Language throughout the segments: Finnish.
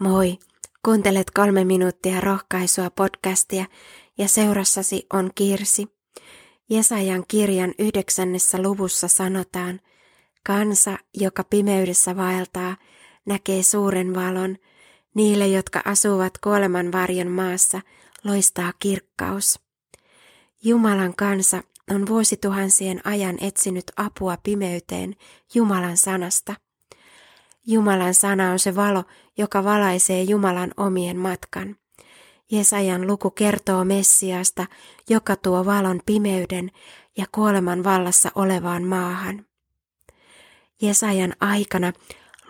Moi! Kuuntelet kolme minuuttia rohkaisua podcastia ja seurassasi on Kirsi. Jesajan kirjan yhdeksännessä luvussa sanotaan, kansa, joka pimeydessä vaeltaa, näkee suuren valon. Niille, jotka asuvat kuoleman varjon maassa, loistaa kirkkaus. Jumalan kansa on vuosituhansien ajan etsinyt apua pimeyteen Jumalan sanasta – Jumalan sana on se valo, joka valaisee Jumalan omien matkan. Jesajan luku kertoo Messiasta, joka tuo valon pimeyden ja kuoleman vallassa olevaan maahan. Jesajan aikana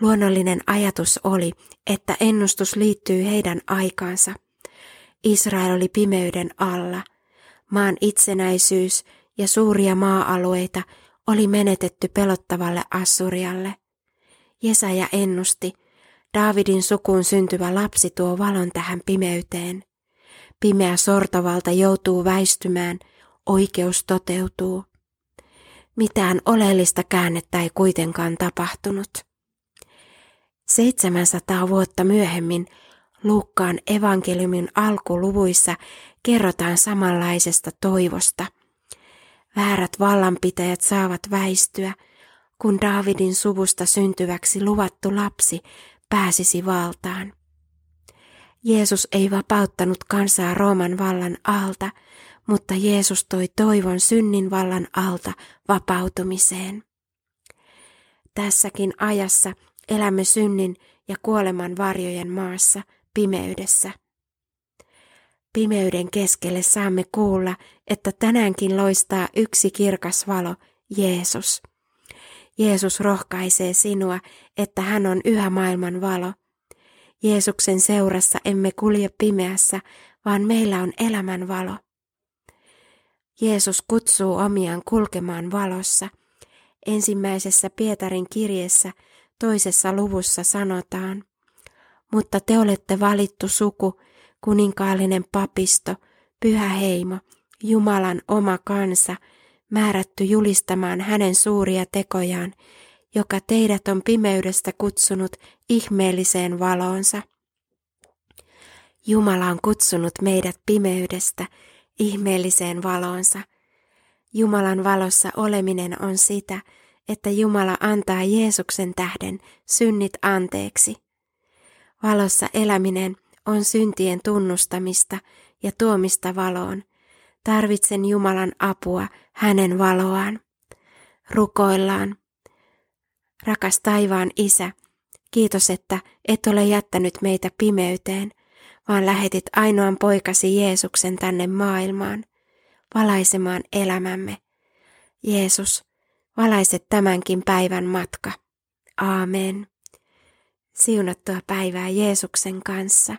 luonnollinen ajatus oli, että ennustus liittyy heidän aikaansa. Israel oli pimeyden alla. Maan itsenäisyys ja suuria maa-alueita oli menetetty pelottavalle Assurialle. Jesaja ennusti, Daavidin sukuun syntyvä lapsi tuo valon tähän pimeyteen. Pimeä sortovalta joutuu väistymään, oikeus toteutuu. Mitään oleellista käännettä ei kuitenkaan tapahtunut. 700 vuotta myöhemmin Luukkaan evankeliumin alkuluvuissa kerrotaan samanlaisesta toivosta. Väärät vallanpitäjät saavat väistyä – kun Daavidin suvusta syntyväksi luvattu lapsi pääsisi valtaan. Jeesus ei vapauttanut kansaa Rooman vallan alta, mutta Jeesus toi toivon synnin vallan alta vapautumiseen. Tässäkin ajassa elämme synnin ja kuoleman varjojen maassa pimeydessä. Pimeyden keskelle saamme kuulla, että tänäänkin loistaa yksi kirkas valo, Jeesus. Jeesus rohkaisee sinua, että hän on yhä maailman valo. Jeesuksen seurassa emme kulje pimeässä, vaan meillä on elämän valo. Jeesus kutsuu omiaan kulkemaan valossa. Ensimmäisessä Pietarin kirjeessä toisessa luvussa sanotaan, mutta te olette valittu suku, kuninkaallinen papisto, pyhä heimo, Jumalan oma kansa – määrätty julistamaan hänen suuria tekojaan, joka teidät on pimeydestä kutsunut ihmeelliseen valoonsa. Jumala on kutsunut meidät pimeydestä ihmeelliseen valoonsa. Jumalan valossa oleminen on sitä, että Jumala antaa Jeesuksen tähden synnit anteeksi. Valossa eläminen on syntien tunnustamista ja tuomista valoon, Tarvitsen Jumalan apua, hänen valoaan. Rukoillaan. Rakas taivaan isä, kiitos, että et ole jättänyt meitä pimeyteen, vaan lähetit ainoan poikasi Jeesuksen tänne maailmaan, valaisemaan elämämme. Jeesus, valaise tämänkin päivän matka. Aamen. Siunattua päivää Jeesuksen kanssa.